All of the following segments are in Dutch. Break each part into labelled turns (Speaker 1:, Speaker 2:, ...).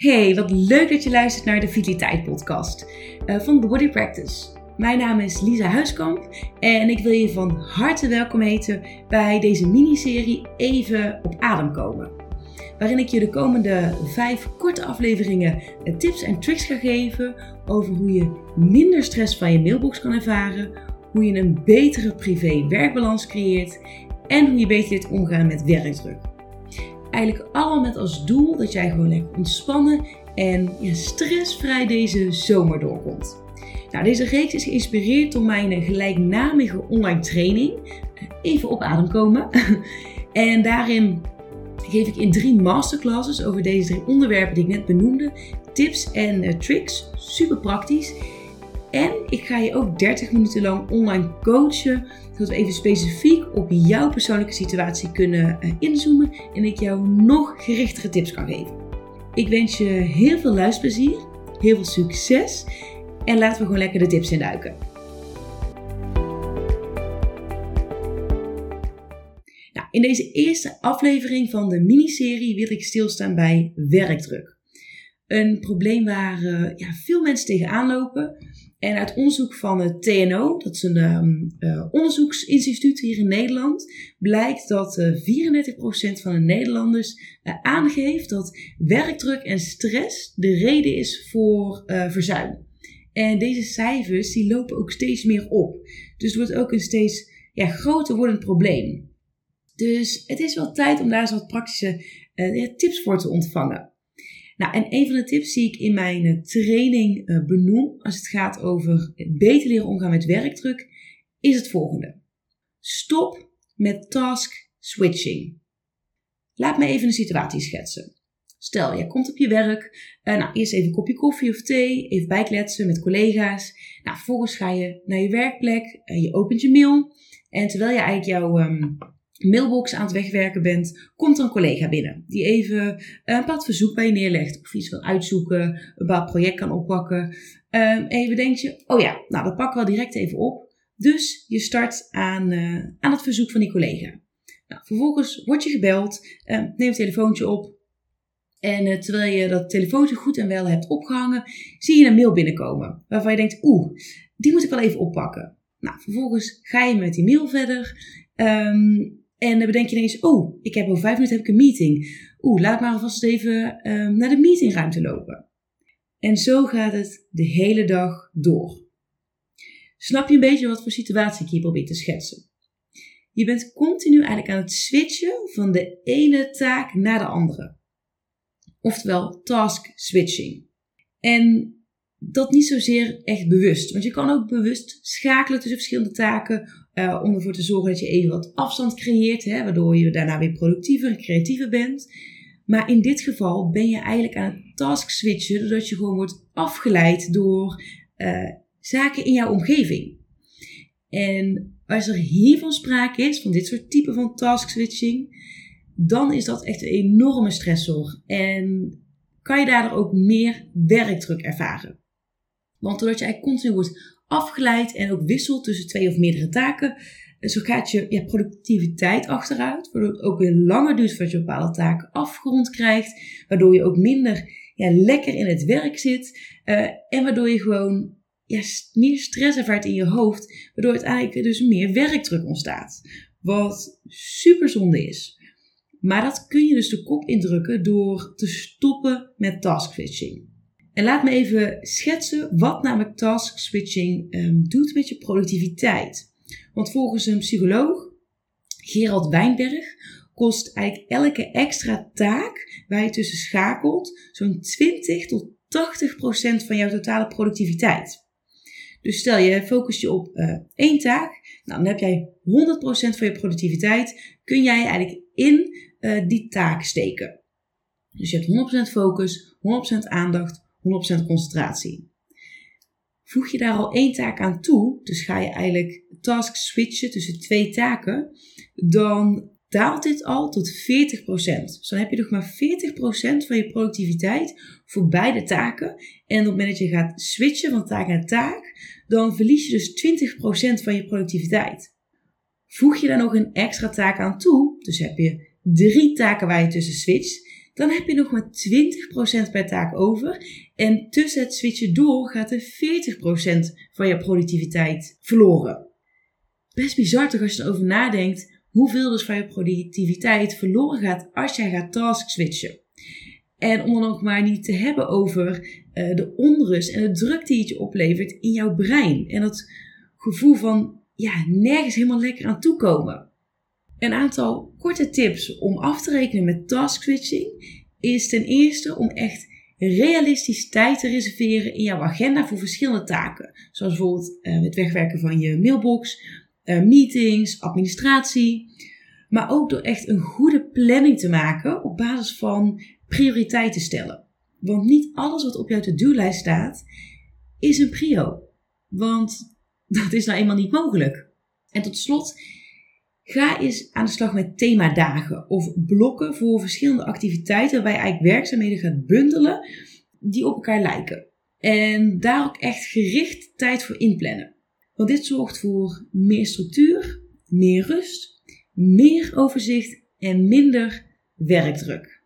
Speaker 1: Hey, wat leuk dat je luistert naar de Vitaliteit Podcast uh, van The Body Practice. Mijn naam is Lisa Huiskamp en ik wil je van harte welkom heten bij deze miniserie Even op adem komen. Waarin ik je de komende vijf korte afleveringen eh, tips en tricks ga geven over hoe je minder stress van je mailbox kan ervaren, hoe je een betere privé-werkbalans creëert en hoe je beter leert omgaan met werkdruk. Eigenlijk allemaal met als doel dat jij gewoon lekker ontspannen en stressvrij deze zomer doorkomt. Nou, deze reeks is geïnspireerd door mijn gelijknamige online training. Even op adem komen. En daarin geef ik in drie masterclasses over deze drie onderwerpen die ik net benoemde tips en uh, tricks. Super praktisch. En ik ga je ook 30 minuten lang online coachen. Zodat we even specifiek op jouw persoonlijke situatie kunnen uh, inzoomen. En ik jou nog gerichtere tips kan geven. Ik wens je heel veel luisterplezier. Heel veel succes. En laten we gewoon lekker de tips induiken. Nou, in deze eerste aflevering van de miniserie wil ik stilstaan bij werkdruk. Een probleem waar uh, ja, veel mensen tegenaan lopen. En uit onderzoek van het TNO, dat is een um, uh, onderzoeksinstituut hier in Nederland, blijkt dat uh, 34% van de Nederlanders uh, aangeeft dat werkdruk en stress de reden is voor verzuim. En deze cijfers die lopen ook steeds meer op. Dus het wordt ook een steeds ja, groter wordend probleem. Dus het is wel tijd om daar eens wat praktische tips voor te ontvangen. Nou, en een van de tips die ik in mijn eh, training uh, benoem als het gaat over beter leren omgaan met werkdruk, is het volgende. Stop met task switching. Laat me even een situatie schetsen. Stel, jij komt op je werk, uh, nou, eerst even een kopje koffie of thee, even bijkletsen met collega's. Nou, vervolgens ga je naar je werkplek, uh, je opent je mail. En terwijl je eigenlijk jouw um, mailbox aan het wegwerken bent, komt er een collega binnen. Die even een bepaald verzoek bij je neerlegt. Of iets wil uitzoeken, een bepaald project kan oppakken. Um, en je je, oh ja, nou dat pakken we direct even op. Dus je start aan, uh, aan het verzoek van die collega. Nou, vervolgens word je gebeld, uh, neem het telefoontje op. En uh, terwijl je dat telefoontje goed en wel hebt opgehangen, zie je een mail binnenkomen. Waarvan je denkt, oeh, die moet ik wel even oppakken. Nou, vervolgens ga je met die mail verder. Um, en dan bedenk je ineens, oh, ik heb over vijf minuten heb ik een meeting. Oeh, laat maar alvast even um, naar de meetingruimte lopen. En zo gaat het de hele dag door. Snap je een beetje wat voor situatie ik hier probeer te schetsen? Je bent continu eigenlijk aan het switchen van de ene taak naar de andere. Oftewel task switching. En dat niet zozeer echt bewust. Want je kan ook bewust schakelen tussen verschillende taken uh, om ervoor te zorgen dat je even wat afstand creëert, hè, waardoor je daarna weer productiever en creatiever bent. Maar in dit geval ben je eigenlijk aan het task switchen, doordat je gewoon wordt afgeleid door uh, zaken in jouw omgeving. En als er hiervan sprake is, van dit soort type van task switching, dan is dat echt een enorme stressor. En kan je daardoor ook meer werkdruk ervaren. Want doordat je eigenlijk continu wordt afgeleid en ook wisselt tussen twee of meerdere taken. Zo gaat je productiviteit achteruit, waardoor het ook weer langer duurt voordat je bepaalde taken afgerond krijgt, waardoor je ook minder ja, lekker in het werk zit uh, en waardoor je gewoon ja, meer stress ervaart in je hoofd, waardoor uiteindelijk dus meer werkdruk ontstaat. Wat super zonde is. Maar dat kun je dus de kop indrukken door te stoppen met task switching. En laat me even schetsen wat namelijk task switching um, doet met je productiviteit. Want volgens een psycholoog, Gerald Wijnberg, kost eigenlijk elke extra taak waar je tussen schakelt zo'n 20 tot 80 procent van jouw totale productiviteit. Dus stel je focust je op uh, één taak, nou, dan heb jij 100% van je productiviteit, kun jij eigenlijk in uh, die taak steken. Dus je hebt 100% focus, 100% aandacht, 100% concentratie. Voeg je daar al één taak aan toe, dus ga je eigenlijk task switchen tussen twee taken, dan daalt dit al tot 40%. Dus dan heb je nog maar 40% van je productiviteit voor beide taken. En op het moment dat je gaat switchen van taak naar taak, dan verlies je dus 20% van je productiviteit. Voeg je daar nog een extra taak aan toe, dus heb je drie taken waar je tussen switcht, dan heb je nog maar 20% per taak over. En tussen het switchen door gaat er 40% van je productiviteit verloren. Best bizar toch als je erover nadenkt hoeveel dus van je productiviteit verloren gaat als jij gaat task switchen. En om dan ook maar niet te hebben over uh, de onrust en de druk die het je oplevert in jouw brein. En dat gevoel van ja, nergens helemaal lekker aan toekomen. Een aantal korte tips om af te rekenen met task switching is ten eerste om echt realistisch tijd te reserveren in jouw agenda voor verschillende taken. Zoals bijvoorbeeld uh, het wegwerken van je mailbox, uh, meetings, administratie. Maar ook door echt een goede planning te maken op basis van prioriteiten stellen. Want niet alles wat op jouw to-do-lijst staat is een prio. Want dat is nou eenmaal niet mogelijk. En tot slot, ga eens aan de slag met themadagen of blokken voor verschillende activiteiten waarbij je eigenlijk werkzaamheden gaat bundelen die op elkaar lijken. En daar ook echt gericht tijd voor inplannen. Want dit zorgt voor meer structuur, meer rust, meer overzicht en minder werkdruk.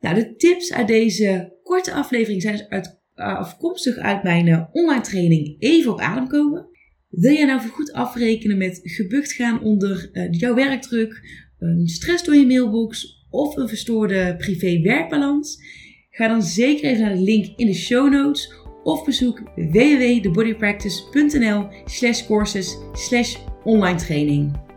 Speaker 1: Nou, de tips uit deze korte aflevering zijn dus uit, afkomstig uit mijn eh, online training Even op adem komen. Wil je nou voor goed afrekenen met gebukt gaan onder uh, jouw werkdruk, een stress door je mailbox of een verstoorde privé-werkbalans? Ga dan zeker even naar de link in de show notes of bezoek www.thebodypractice.nl slash courses slash online training.